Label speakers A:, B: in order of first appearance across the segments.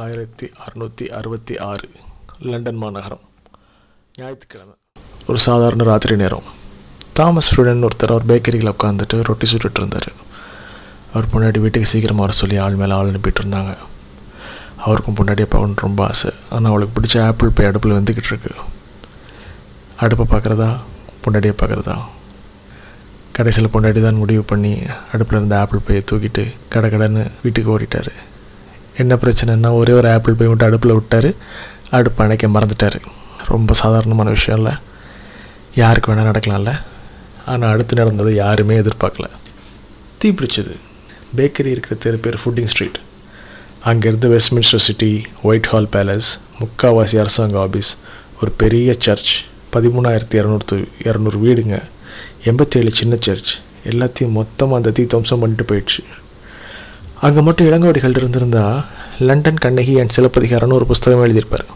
A: ஆயிரத்தி அறநூற்றி அறுபத்தி ஆறு லண்டன் மாநகரம். ஞாயிற்றுக்கிழமை. ஒரு சாதாரண ராத்திரி நேரம். தாமஸ் ஃப்ரீடன் ஒருத்தர் அவர் பேக்கரியில் உட்காந்துட்டு ரொட்டி சுட்டுட்டு இருந்தார் அவர் முன்னாடி வீட்டுக்கு சீக்கிரம் வர சொல்லி ஆள் மேலே ஆள் அனுப்பிட்டு இருந்தாங்க அவருக்கும் பொண்டாட்டியை பார்க்கணுன்னு ரொம்ப ஆசை. ஆனால் அவளுக்கு பிடிச்ச ஆப்பிள் பே அடுப்பில் வந்துக்கிட்டு இருக்கு. அடுப்பை பார்க்குறதா? பொண்டாட்டியை பார்க்குறதா? கடைசியில் பொண்டாட்டி தான் முடிவு பண்ணி அடுப்பில் இருந்த ஆப்பிள் பையை தூக்கிட்டு கடை கடைன்னு வீட்டுக்கு ஓடிட்டார். என்ன பிரச்சனைன்னா ஒரே ஒரு ஆப்பிள் பை மட்டும் அடுப்பில் விட்டார். அடுப்பு அணைக்க மறந்துட்டார். ரொம்ப சாதாரணமான விஷயம் இல்லை யாருக்கு வேணால் நடக்கலாம்ல. ஆனால் அடுத்து நடந்தது யாருமே எதிர்பார்க்கல. தீ பிடிச்சது. பேக்கரி இருக்கிற தெரு பேர் ஃபுட்டிங் ஸ்ட்ரீட் அங்கேருந்து Westminster city white hall palace முக்காவாசி அரசாங்க ஆஃபீஸ் ஒரு பெரிய சர்ச் பதிமூணாயிரத்தி இரநூறு இரநூறு வீடுங்க. எண்பத்தேழு சின்ன சர்ச் எல்லாத்தையும் மொத்தமாக அந்த தீ துவம்சம் பண்ணிட்டு போயிடுச்சு. அங்கே மட்டும் இளங்கோடிகள் இருந்திருந்தால் லண்டன் கண்ணகி அண்ட் சிலப்பதிகாரம்னு ஒரு புஸ்தகம் எழுதியிருப்பார்.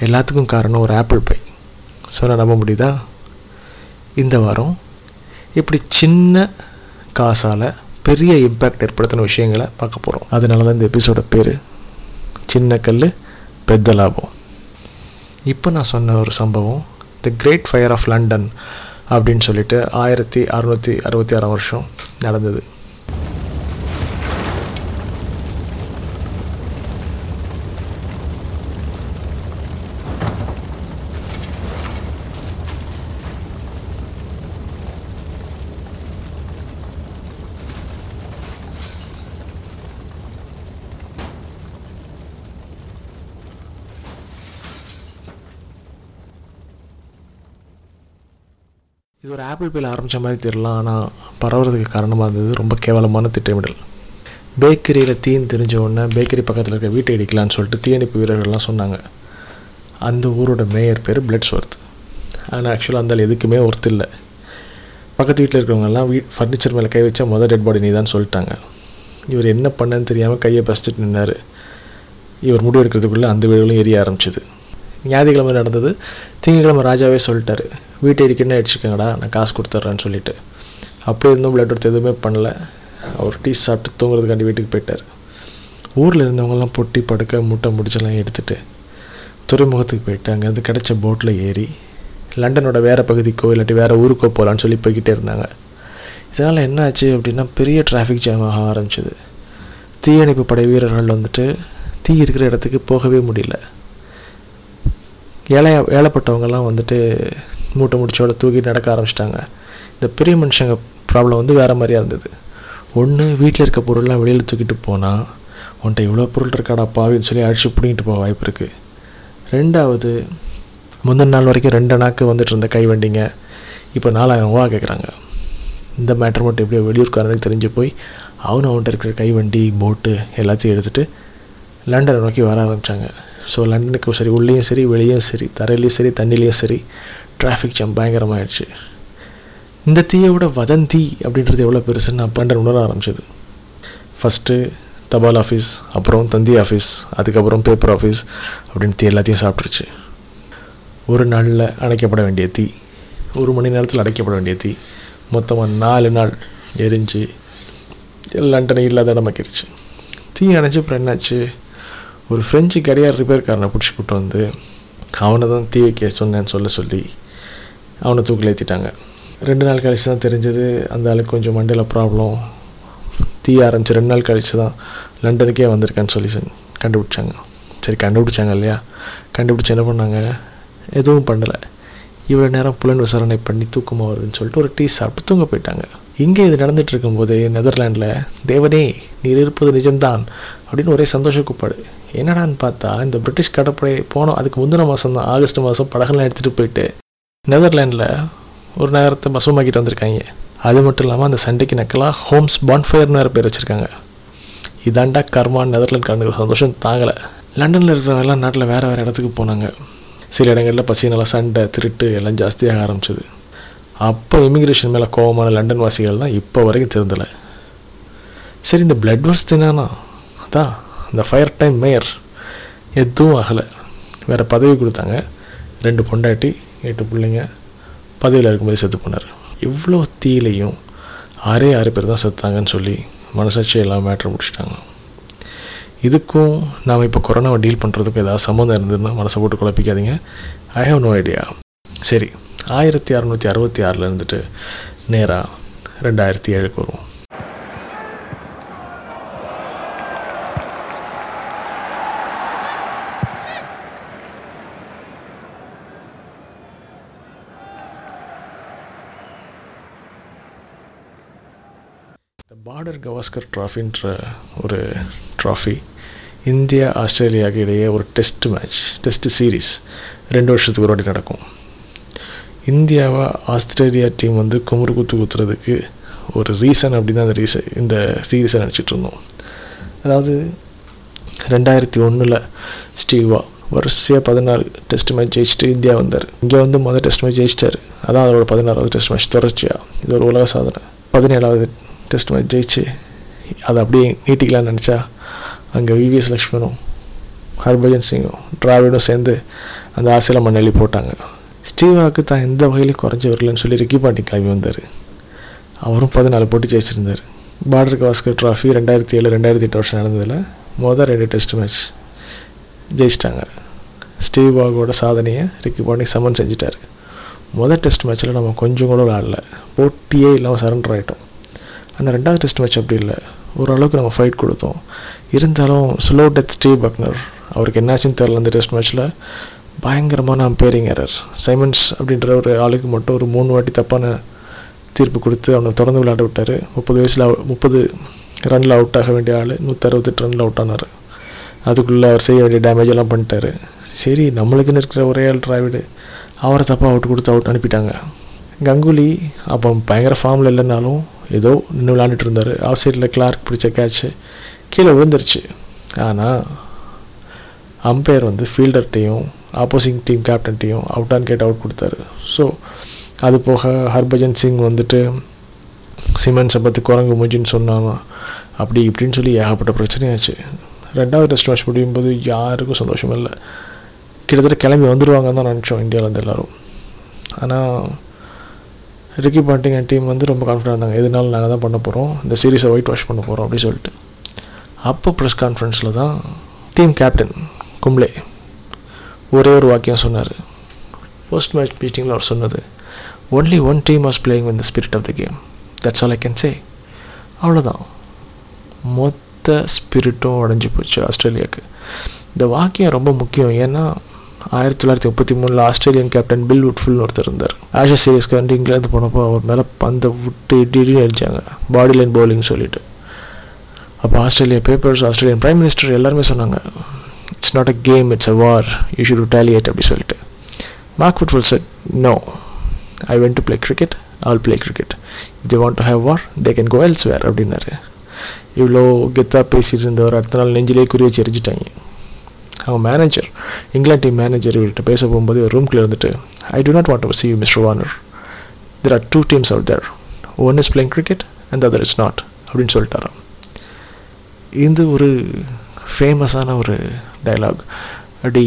A: எல்லாத்துக்கும் காரணம் ஒரு ஆப்பிள் பை சொன்ன நம்ப முடியுதா? இந்த வாரம் இப்படி சின்ன காசால் பெரிய இம்பேக்ட் ஏற்படுத்தின விஷயங்களை பார்க்க போகிறோம் அதனால தான் இந்த எபிசோட பேர் சின்ன கல் பெத்த லாபம். இப்போ நான் சொன்ன ஒரு சம்பவம் the great fire of London அப்படின்னு சொல்லிட்டு ஆயிரத்தி அறுநூற்றி அறுபத்தி ஆறாம் வருஷம் நடந்தது. இது ஒரு ஆப்பிள் பேல ஆரம்பித்த மாதிரி தெரியலாம் ஆனால் பரவுறதுக்கு காரணமாக இருந்தது ரொம்ப கேவலமான திட்டமிடல். பேக்கரியில் தீன் தெரிஞ்ச உடனே பேக்கரி பக்கத்தில் இருக்க வீட்டை இடிக்கலான்னு சொல்லிட்டு தீயணைப்பு வீரர்கள்லாம் சொன்னாங்க. அந்த ஊரோட மேயர் பேர் பிளட்ஸ்வர்த் ஆனால் ஆக்சுவலாக அந்த எதுக்குமே ஒர்த் இல்லை. பக்கத்து வீட்டில் இருக்கிறவங்கெல்லாம் வீ ஃபர்னிச்சர் மேலே கை வச்சா மொதல் டெட் பாடி நீ தான் சொல்லிட்டாங்க. இவர் என்ன பண்ணன்னு தெரியாமல் கையை பசிச்சுட்டு நின்னார். இவர் முடிவு எடுக்கிறதுக்குள்ளே அந்த வீடுகளும் எரிய ஆரம்பிச்சிது. ஞாயிற்றுக்கிழமை நடந்தது. திங்கக்கிழமை ராஜாவே சொல்லிட்டாரு வீட்டை இருக்கணும்னு அடிச்சுக்கோங்கடா நான் காசு கொடுத்துட்றேன்னு சொல்லிட்டு. அப்போ இருந்தும் பிளட் ஒர்க் எதுவுமே பண்ணல. அவர் டீ சாப்பிட்டு தூங்குறதுக்காண்டி வீட்டுக்கு போயிட்டார். ஊரில் இருந்தவங்கெல்லாம் பொட்டி படுக்க முட்டை முடிச்செல்லாம் எடுத்துகிட்டு துறைமுகத்துக்கு போயிட்டு அங்கேருந்து கிடச்ச போட்டில் ஏறி லண்டனோட வேறு பகுதிக்கோ இல்லாட்டி வேறு ஊருக்கோ போகலான்னு சொல்லி போய்கிட்டே இருந்தாங்க. இதனால் என்ன ஆச்சு அப்படின்னா பெரிய டிராஃபிக் ஜாம் ஆக ஆரம்பிச்சிது. தீயணைப்பு படை வீரர்கள் வந்துட்டு தீ இருக்கிற இடத்துக்கு போகவே முடியல. ஏழை ஏழைப்பட்டவங்கெல்லாம் வந்துட்டு மூட்டை முடிச்சோட தூக்கி நடக்க ஆரம்பிச்சிட்டாங்க. இந்த பெரிய மனுஷங்க ப்ராப்ளம் வந்து வேறு மாதிரியாக இருந்தது. ஒன்று வீட்டில் இருக்க பொருள்லாம் வெளியில் தூக்கிட்டு போனால் உன்ட்ட இவ்வளோ பொருள் இருக்காடா பாவின்னு சொல்லி அடிச்சு பிடிங்கிட்டு போக வாய்ப்பு இருக்குது ரெண்டாவது முந்தின நாள் வரைக்கும் ரெண்டு நாக்கு வந்துட்டு இருந்த கை வண்டிங்க. இப்போ நாலாயிரம் ரூபா கேட்குறாங்க இந்த மேட்ரு மட்டும் எப்படியோ வெளியூர்காரனுக்கு தெரிஞ்சு போய் அவனு அவன்கிட்ட இருக்கிற கைவண்டி போட்டு எல்லாத்தையும் எடுத்துகிட்டு லண்டனை நோக்கி வர ஆரம்பித்தாங்க ஸோ லண்டனுக்கு சரி உள்ளேயும் சரி வெளியும் சரி தரையிலையும் சரி தண்ணிலையும் சரி டிராஃபிக் ஜாம் பயங்கரமாகிடுச்சு இந்த தீயை விட வதந்தி அப்படின்றது எவ்வளோ பெருசுன்னு நான் உணர ஆரம்பிச்சது. ஃபஸ்ட்டு தபால் ஆஃபீஸ் அப்புறம் தந்தி ஆஃபீஸ் அதுக்கப்புறம் பேப்பர் ஆஃபீஸ் அப்படின்னு தீ எல்லாத்தையும் சாப்பிட்ருச்சு ஒரு நாளில் அடைக்கப்பட வேண்டிய தீ ஒரு மணி நேரத்தில் அடைக்கப்பட வேண்டிய தீ மொத்தமாக நாலு நாள் எரிஞ்சு லண்டனை இல்லாத இடமாக்கிருச்சு. தீ அணைச்சி அப்புறம் என்னாச்சு? ஒரு ஃப்ரெஞ்சு கடியார் ரிப்பேர்காரனை பிடிச்சி கூட்டு வந்து அவனை தான் தீ வைக்க சொன்னேன்னு சொல்ல சொல்லி அவனை தூக்கில் ஏற்றிட்டாங்க ரெண்டு நாள் கழிச்சு தான் தெரிஞ்சது அந்த ஆளுக்கு கொஞ்சம் மண்டையில் ப்ராப்ளம் தீ ஆரம்பிச்சு ரெண்டு நாள் கழிச்சு தான் லண்டனுக்கே வந்திருக்கேன்னு சொல்லி கண்டுபிடிச்சாங்க. சரி கண்டுபிடிச்சாங்க இல்லையா? கண்டுபிடிச்சி என்ன பண்ணாங்க? எதுவும் பண்ணலை. இவ்வளோ நேரம் புலன் விசாரணை பண்ணி தூக்கமாக வருதுன்னு சொல்லிட்டு ஒரு டீ சாப்பிட்டு தூங்க போயிட்டாங்க. இங்கே இது நடந்துட்டு இருக்கும்போது நெதர்லாண்டில் தேவனே நீர் இருப்பது நிஜம்தான் அப்படின்னு ஒரே சந்தோஷ கூப்பாடு. என்னடான்னு பார்த்தா இந்த பிரிட்டிஷ் கடற்படை போனோம் அதுக்கு முந்தின மாதம் தான் ஆகஸ்ட் மாதம் படகெல்லாம் எடுத்துகிட்டு போயிட்டு நெதர்லாண்டில் ஒரு நகரத்தை பசுமாக்கிட்டு வந்திருக்காங்க. அது மட்டும் இல்லாமல் அந்த சண்டைக்கு நக்கலாக ஹோம்ஸ் பான்ஃபயர்னு வேறு பேர் வச்சுருக்காங்க. இதாண்டா கர்மான் நெதர்லாண்ட் காரனுக்கு சந்தோஷம் தாங்கலை. லண்டனில் இருக்கிறவங்கெல்லாம் நாட்டில் வேறு வேறு இடத்துக்கு போனாங்க. சில இடங்களில் பசியினால் சண்டை திருட்டு எல்லாம் ஜாஸ்தியாக ஆரம்பிச்சது. அப்போ இமிக்ரேஷன் மேலே கோபமான லண்டன் வாசிகள் தான் இப்போ வரைக்கும் திருந்தலை. சரி இந்த பிளட் ஒர்ஸ் தினானா அதான் இந்த ஃபயர் டைம் மேயர் எதுவும் ஆகலை. வேறு பதவி கொடுத்தாங்க. ரெண்டு பொண்டாட்டி எட்டு பிள்ளைங்க பதவியில் இருக்கும்போது செத்து போனார். இவ்வளோ தீலையும் ஆறே ஆறு பேர் தான் செத்தாங்கன்னு சொல்லி மனசாட்சி எல்லாம் மேட்ரு முடிச்சிட்டாங்க. இதுக்கும் நாம் இப்போ கொரோனாவை டீல் பண்ணுறதுக்கும் ஏதாவது சம்மந்தம் இருந்ததுன்னா மனசை போட்டு குழப்பிக்காதீங்க. ஐ ஹவ் நோ ஐடியா சரி ஆயிரத்தி அறநூற்றி அறுபத்தி ஆறில் இருந்துட்டு நேராக ரெண்டாயிரத்தி ஏழுக்கு வருவோம். இந்த பார்டர் கவாஸ்கர் ட்ராஃபின்ற ஒரு ட்ராஃபி இந்தியா ஆஸ்திரேலியாவுக்கு இடையே ஒரு டெஸ்ட் மேட்ச் டெஸ்ட் சீரீஸ் ரெண்டு வருஷத்துக்கு ஒரு வாட்டி நடக்கும். இந்தியாவை ஆஸ்திரேலியா டீம் வந்து குமுறு குத்து குத்துறதுக்கு ஒரு ரீசன் அப்படின்னு தான் அந்த ரீசன் இந்த சீரீஸை நினச்சிட்டு இருந்தோம். அதாவது ரெண்டாயிரத்தி ஒன்றில் ஸ்டீவா வரிசையாக பதினாறு டெஸ்ட் மேட்ச் ஜெயிச்சுட்டு இந்தியா வந்தார். இங்கே வந்து மொதல் டெஸ்ட் மேட்ச் ஜெயிச்சிட்டார். அதான் அதோட பதினாறாவது டெஸ்ட் மேட்ச் தொடர்ச்சியாக இது ஒரு உலக சாதனை. பதினேழாவது டெஸ்ட் மேட்ச் ஜெயிச்சு அதை அப்படியே நீட்டிக்கலாம்னு நினச்சா அங்கே விவிஎஸ் லக்ஷ்மணும் ஹர்பஜன் சிங்கும் டிராவிடும் சேர்ந்து அந்த ஆசையில் மண்ணெளி போட்டாங்க. ஸ்டீவாவுக்கு தான் எந்த வகையிலும் குறைஞ்சி வரலன்னு சொல்லி ரிக்கி பாண்டி கிளம்பி வந்தார். அவரும் பதினாலு போட்டி ஜெயிச்சிருந்தார். பார்டர் கவாஸ்கர் ட்ராஃபி ரெண்டாயிரத்தி ஏழு ரெண்டாயிரத்தி எட்டு வருஷம் நடந்ததில் மொதல் ரெண்டு டெஸ்ட் மேட்ச் ஜெயிச்சிட்டாங்க. ஸ்டீவ் வாகோட சாதனையை ரிக்கி பாண்டி சமன் செஞ்சிட்டார். மொதல் டெஸ்ட் மேட்ச்சில் நம்ம கொஞ்சம் கூட விளாடல போட்டியே இல்லாமல் சரண்டர் ஆகிட்டோம் அந்த ரெண்டாவது டெஸ்ட் மேட்ச் அப்படி இல்லை. ஓரளவுக்கு நம்ம ஃபைட் கொடுத்தோம். இருந்தாலும் ஸ்லோ டெத் ஸ்டீவ் பக்னர். அவருக்கு என்னாச்சுன்னு தெரில அந்த டெஸ்ட் மேட்ச்சில் பயங்கரமான அம்பேரிங் எரர் சைமன்ஸ் அப்படின்ற ஒரு ஆளுக்கு மட்டும் ஒரு மூணு வாட்டி தப்பான தீர்ப்பு கொடுத்து அவனை தொடர்ந்து விளையாட விட்டார். முப்பது வயசில் முப்பது ரனில் அவுட் ஆக வேண்டிய ஆள். நூற்றறுபத்தெட்டு ரனில் அவுட் ஆனார். அதுக்குள்ளே அவர் செய்ய வேண்டிய டேமேஜ் எல்லாம் பண்ணிட்டாரு. சரி நம்மளுக்குன்னு இருக்கிற ஒரே ஆள் டிராவிடு. அவரை தப்பாக அவுட் கொடுத்து அவுட் அனுப்பிட்டாங்க. கங்குலி அப்போ பயங்கர ஃபார்மில் இல்லைனாலும் ஏதோ நின்று விளாண்டுட்டு இருந்தார். ஆஃப் சைடில் கிளார்க் பிடிச்ச கேட்ச்சு கீழே விழுந்துருச்சு. ஆனால் அம்பையர் வந்து ஃபீல்டர்கிட்டையும் ஆப்போசிங் டீம் கேப்டன்ட்டையும் அவுட்டான்னு கேட்டு அவுட் கொடுத்தாரு. ஸோ அது போக ஹர்பஜன் சிங் வந்துட்டு சிமெண்ட்ஸை பற்றி குரங்கு மூஞ்சின்னு சொன்னாங்க. அப்படி இப்படின்னு சொல்லி ஏகப்பட்ட பிரச்சனையாச்சு ரெண்டாவது டெஸ்ட் மேட்ச் முடியும் போது யாருக்கும் சந்தோஷம் இல்லை. கிட்டத்தட்ட கிளம்பி வந்துடுவாங்கன்னு தான் நினச்சோம் இந்தியாவிலேருந்து எல்லோரும். ஆனால் ரிக்கி பாண்டிங் என் டீம் வந்து ரொம்ப கான்ஃபிடென்ட் இருந்தாங்க. எதுனாலும் நாங்கள் தான் பண்ண போகிறோம் இந்த சீரீஸை ஒயிட் வாஷ் பண்ண போகிறோம் அப்படின்னு சொல்லிட்டு. அப்போ ப்ரெஸ் கான்ஃபரன்ஸில் தான் டீம் கேப்டன் கும்ளே ஒரே ஒரு வாக்கியம் சொன்னார். ஃபர்ஸ்ட் மேட்ச் மீட்டிங்கில் அவர் சொன்னது only one team was playing with the spirit of the game that's all I can say அவ்வளோதான் மொத்த ஸ்பிரிட்டும் உடஞ்சி போச்சு ஆஸ்திரேலியாவுக்கு. இந்த வாக்கியம் ரொம்ப முக்கியம். ஏன்னா ஆயிரத்தி தொள்ளாயிரத்தி முப்பத்தி மூணில் ஆஸ்திரேலியன் கேப்டன் பில் உட்ஃபுல்னு ஒருத்தர் இருந்தார். ஆஷஸ் சீரீஸ்க்கு வந்து இங்கிலாந்து போனப்போ அவர் மேலே பந்தை விட்டு இடி அடித்தாங்க பாடி லைன் பவுலிங் சொல்லிட்டு. அப்போ Australia papers Australian prime minister எல்லாருமே சொன்னாங்க it's not a game it's a war you should retaliate அப்படி சொல்லிட்டு. Mark ஃபுட்ஃபுல் said no I went to play cricket all play cricket if they want to have war they can go elsewhere அப்படின்னாரு. இவ்வளோ கெத்தாக பேசிட்டு இருந்தவர் அடுத்த நாள் நெஞ்சிலே குறி வச்சு எரிஞ்சிட்டாங்க. அவன் மேனேஜர் இங்கிலாந்து டீம் மேனேஜர் இவர்கிட்ட பேச போகும்போது ரூம்குள்ளே இருந்துட்டு I do not want to see you mister Warner there are two teams out there one is playing cricket and other is not அப்படின்னு சொல்லிட்டாராம். இது ஒரு ஃபேமஸான ஒரு டைலாக் அப்படி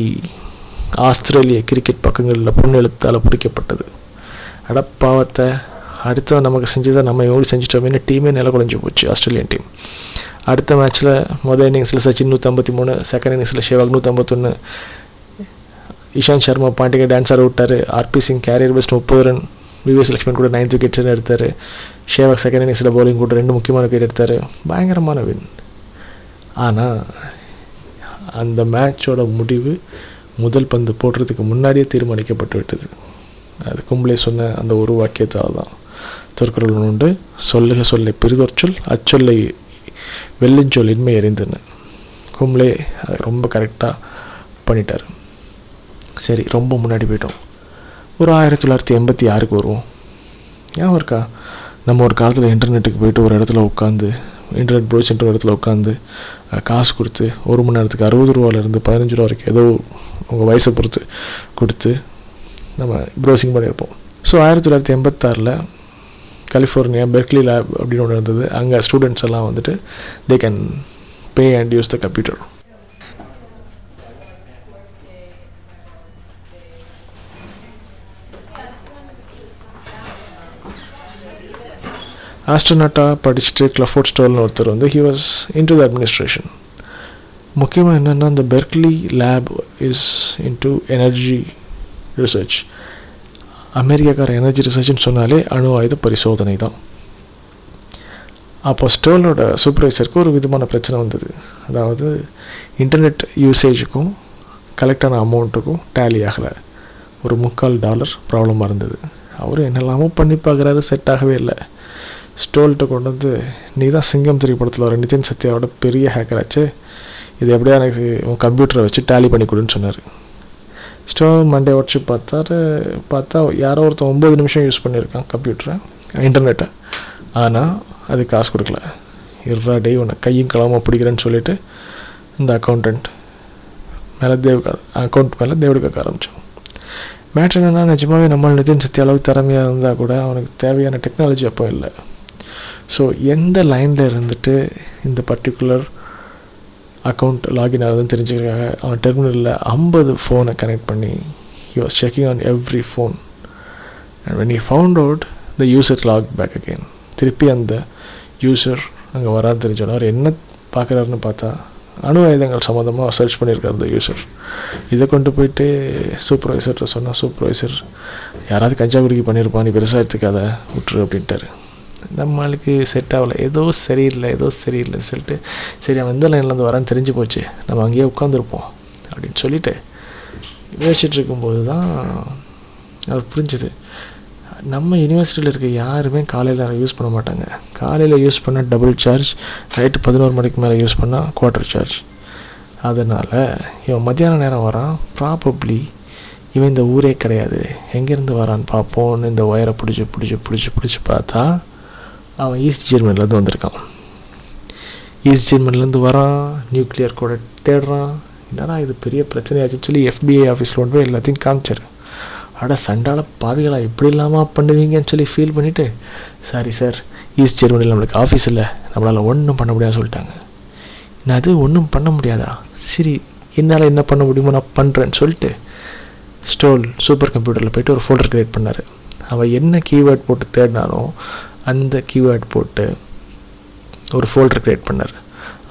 A: ஆஸ்திரேலிய கிரிக்கெட் பக்கங்களில் பொண்ணு எழுத்தால் பிடிக்கப்பட்டது அடப்பாவத்தை அடுத்தவன் நமக்கு செஞ்சதை நம்ம எவ்வளோ செஞ்சிட்டோமேனு டீமே நில குறைஞ்சி போச்சு ஆஸ்திரேலியன் டீம் அடுத்த மேட்ச்சில் மொதல் இன்னிங்ஸில் சச்சின் நூற்றம்பத்தி மூணு செகண்ட் இன்னிங்ஸில் ஷேவாக் நூற்றம்பத்தொன்று இஷாந்த் சர்மா பாண்டிகை டான்ஸர் விட்டார். ஆர்பி சிங் கேரியர் பெஸ்ட் முப்பது ரன் விவிஎஸ் லக்ஷ்மன் கூட நைன்த் விக்கெட் எடுத்தார். ஷேவாக் செகண்ட் இன்னிங்ஸில் பவுலிங் கூட ரெண்டு முக்கியமான விக்கெட் எடுத்தார். பயங்கரமான வின் ஆனால் அந்த மேட்சோட முடிவு முதல் பந்து போடுறதுக்கு முன்னாடியே தீர்மானிக்கப்பட்டு விட்டது. அது கும்பலே சொன்ன அந்த ஒரு வாக்கியத்தால் தான். திருக்குறள் உண்டு. சொல்லுக சொல்லை பெரிதொற்சொல் அச்சொல்லை வெள்ளிஞ்சோல் இன்மை எரிந்துன்னு கும்ளே அதை ரொம்ப கரெக்டாக பண்ணிட்டார். சரி ரொம்ப முன்னாடி போயிட்டோம். ஒரு ஆயிரத்தி தொள்ளாயிரத்தி எண்பத்தி ஆறுக்கு வருவோம். ஏன் இருக்கா? நம்ம ஒரு காலத்தில் இன்டர்நெட்டுக்கு போயிட்டு ஒரு இடத்துல உட்காந்து இன்டர்நெட் ப்ரௌசின்ற ஒரு இடத்துல உட்காந்து காசு கொடுத்து ஒரு மணி நேரத்துக்கு அறுபது ரூபாலேருந்து பதினஞ்சு ரூபா வரைக்கும் ஏதோ உங்கள் வயசை பொறுத்து கொடுத்து நம்ம ப்ரௌசிங் பண்ணியிருப்போம். ஸோ ஆயிரத்தி தொள்ளாயிரத்தி எண்பத்தாறில் கலிஃபோர்னியா பெர்க்லி லேப் அப்படின்னு ஒன்று இருந்தது. அங்கே ஸ்டூடெண்ட்ஸ் எல்லாம் வந்துட்டு they can pay and use the computer ஆஸ்ட்ரோனாட்டாக படிச்சுட்டு கிளஃபோர்ட் ஸ்டோல்னு ஒருத்தர் வந்து he was into the administration முக்கியமாக என்னென்னா இந்த Berkeley lab is into energy research அமெரிக்காக்கார energy ரிசர்ச்னு சொன்னாலே அணு ஆயுத பரிசோதனை தான். அப்போ ஸ்டோலோட சூப்பர்வைசருக்கு ஒரு விதமான பிரச்சனை வந்தது. அதாவது இன்டர்நெட் யூசேஜுக்கும் கலெக்டான அமௌண்ட்டுக்கும் டேலி ஆகலை. ஒரு முக்கால் டாலர் ப்ராப்ளமாக இருந்தது. அவர் என்னெல்லாமோ பண்ணி பார்க்குறாரு செட் ஆகவே இல்லை. ஸ்டோல்கிட்ட கொண்டு வந்து நீ தான் சிங்கம் திரைப்படத்தில் வர நிதின் சத்யாவோட பெரிய ஹேக்கராச்சு இது எப்படியா எனக்கு உன் கம்ப்யூட்டரை வச்சு டேலி பண்ணி கொடுன்னு சொன்னார். ஸ்டோ மண்டே உடச்சி பார்த்தாரு பார்த்தா யாரோ ஒருத்தன் ஒம்பது நிமிஷம் யூஸ் பண்ணியிருக்கான் கம்ப்யூட்டரை இன்டர்நெட்டை ஆனால் அது காசு கொடுக்கல. இருறா டே உன்னை கையும் களமாக பிடிக்கிறேன்னு சொல்லிட்டு இந்த அக்கௌண்டண்ட் மேலே தேவ அக்கௌண்ட் மேலே தேவடுக்க கேட்க ஆரம்பித்தோம் மேட்ரு என்னென்னா நிஜமாவே நம்ம நிதின் சக்தி அளவுக்கு திறமையாக இருந்தால் கூட அவனுக்கு தேவையான டெக்னாலஜி அப்போ இல்லை. ஸோ எந்த லைனில் இருந்துட்டு இந்த பர்டிகுலர் அக்கௌண்ட் லாகின் ஆகுதுன்னு தெரிஞ்சுக்கிறாங்க அவன் டெர்மினலில் ஐம்பது ஃபோனை கனெக்ட் பண்ணி he was checking on every phone and when he found out the user log back again திருப்பி அந்த யூசர் அங்கே வரான்னு தெரிஞ்சோன்னா அவர் என்ன பார்க்குறாருன்னு பார்த்தா அணு ஆயுதங்கள் சம்மந்தமாக சர்ச் பண்ணியிருக்காரு இந்த யூசர் இதை கொண்டு போயிட்டு சூப்பர்வைசர்கிட்ட சொன்னால் சூப்பர்வைசர் யாராவது கஞ்சா குடிக்கி பண்ணியிருப்பான் நீ பெருசாக எடுத்துக்காத விட்டுரு அப்படின்ட்டாரு. நம்மளுக்கு செட் ஆகலை. ஏதோ சரியில்லை ஏதோ சரியில்லைன்னு சொல்லிட்டு சரி அவன் எந்த லைன்லேருந்து வரான்னு தெரிஞ்சு போச்சு. நம்ம அங்கேயே உட்காந்துருப்போம் அப்படின்னு சொல்லிட்டு யோசிச்சுட்டு இருக்கும்போது தான் அவர் புரிஞ்சுது. நம்ம யூனிவர்சிட்டியில் இருக்க யாருமே காலையில் யூஸ் பண்ண மாட்டாங்க. காலையில் யூஸ் பண்ணால் டபுள் சார்ஜ் நைட்டு பதினோரு மணிக்கு மேலே யூஸ் பண்ணால் குவார்ட்டர் சார்ஜ் அதனால் இவன் மத்தியான நேரம் வரான். ப்ராபப்ளி இவன் இந்த ஊரே கிடையாது. எங்கேருந்து வரான்னு பார்ப்போன்னு இந்த ஒயரை பிடிச்சி பிடிச்சி பிடிச்சி பிடிச்சி பார்த்தா அவன் ஈஸ்ட் ஜெர்மனிலேருந்து வந்திருக்கான். ஈஸ்ட் ஜெர்மனிலேருந்து வரான் நியூக்ளியர் கூட தேடுறான். என்னடா இது பெரிய பிரச்சனையாச்சுன்னு சொல்லி எஃபிஐ ஆஃபீஸில் கொண்டு போய் எல்லாத்தையும் காமிச்சார். அட சண்டால பாவிகளா இப்படி இல்லாமல் பண்ணுவீங்கன்னு சொல்லி ஃபீல் பண்ணிவிட்டு சாரி சார் ஈஸ்ட் ஜெர்மனியில் நம்மளுக்கு ஆஃபீஸ் இல்லை நம்மளால் ஒன்றும் பண்ண முடியாது சொல்லிட்டாங்க. நான் அது? ஒன்றும் பண்ண முடியாதா? சரி என்னால் என்ன பண்ண முடியுமோ நான் பண்ணுறேன்னு சொல்லிட்டு ஸ்டோல் சூப்பர் கம்ப்யூட்டரில் போய்ட்டு ஒரு ஃபோல்டர் க்ரியேட் பண்ணார். அவன் என்ன கீவேர்ட் போட்டு தேடினாலும் அந்த கீவேர்ட் போட்டு ஒரு ஃபோல்டர் க்ரியேட் பண்ணார்.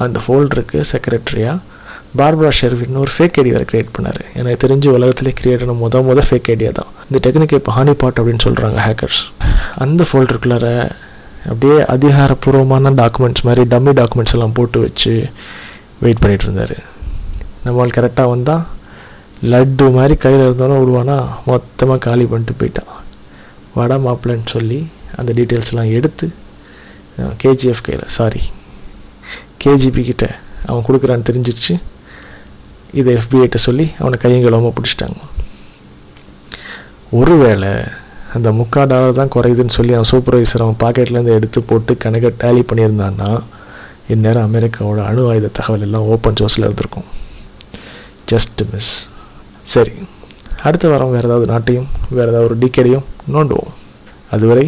A: அந்த ஃபோல்டருக்கு செக்ரட்டரியாக பார்பரா ஷெர்வின் ஒரு ஃபேக் ஐடி வேறு க்ரியேட் பண்ணார். எனக்கு தெரிஞ்சு உலகத்திலே க்ரியேட் பண்ண முத முத ஃபேக் ஐடியா தான் இந்த டெக்னிக் இப்போ ஹானி பாட் அப்படின்னு சொல்கிறாங்க ஹேக்கர்ஸ் அந்த ஃபோல்டருக்குள்ளார அப்படியே அதிகாரப்பூர்வமான டாக்குமெண்ட்ஸ் மாதிரி டம்மி டாக்குமெண்ட்ஸ் எல்லாம் போட்டு வச்சு வெயிட் பண்ணிகிட்டு இருந்தார். நம்மளால் கரெக்டாக வந்தால் லட்டு மாதிரி கையில் இருந்தாலும் விடுவானா? மொத்தமாக காலி பண்ணிட்டு போயிட்டான். வட மாப்பிள்ளன்னு சொல்லி அந்த டீட்டெயில்ஸ்லாம் எடுத்து கேஜிஎஃப் கையில் சாரி கேஜிபி கிட்ட அவன் கொடுக்குறான்னு தெரிஞ்சிருச்சு. இதை எஃபிஐட்ட சொல்லி அவனை கையங்கலமாக பிடிச்சிட்டாங்க. ஒருவேளை அந்த முக்கா டாலர் தான் குறையுதுன்னு சொல்லி அவன் சூப்பர்வைசர் அவன் பாக்கெட்லேருந்து எடுத்து போட்டு கணக்கை டேலி பண்ணியிருந்தான்னா இந்நேரம் அமெரிக்காவோட அணு ஆயுத தகவல் எல்லாம் ஓப்பன் சோர்ஸில் இருந்திருக்கும். ஜஸ்ட் மிஸ் சரி அடுத்த வாரம் வேறு ஏதாவது நாட்டையும் வேறு ஏதாவது ஒரு டிக்கெடையும் நோண்டுவோம். அதுவரை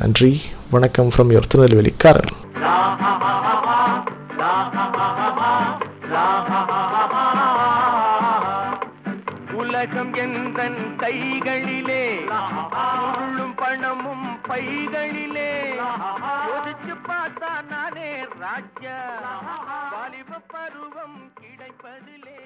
A: நன்றி. வணக்கம் ஃப்ரம் யுவர் திருநெல்வேலிக்காரன்
B: உலகம் எந்த கைகளிலே? உருளும் பணமும் பைகளிலே? யோசிச்சு பார்த்தா நானே ராஜா. வாலிப பருவம் கிடைப்பதிலே.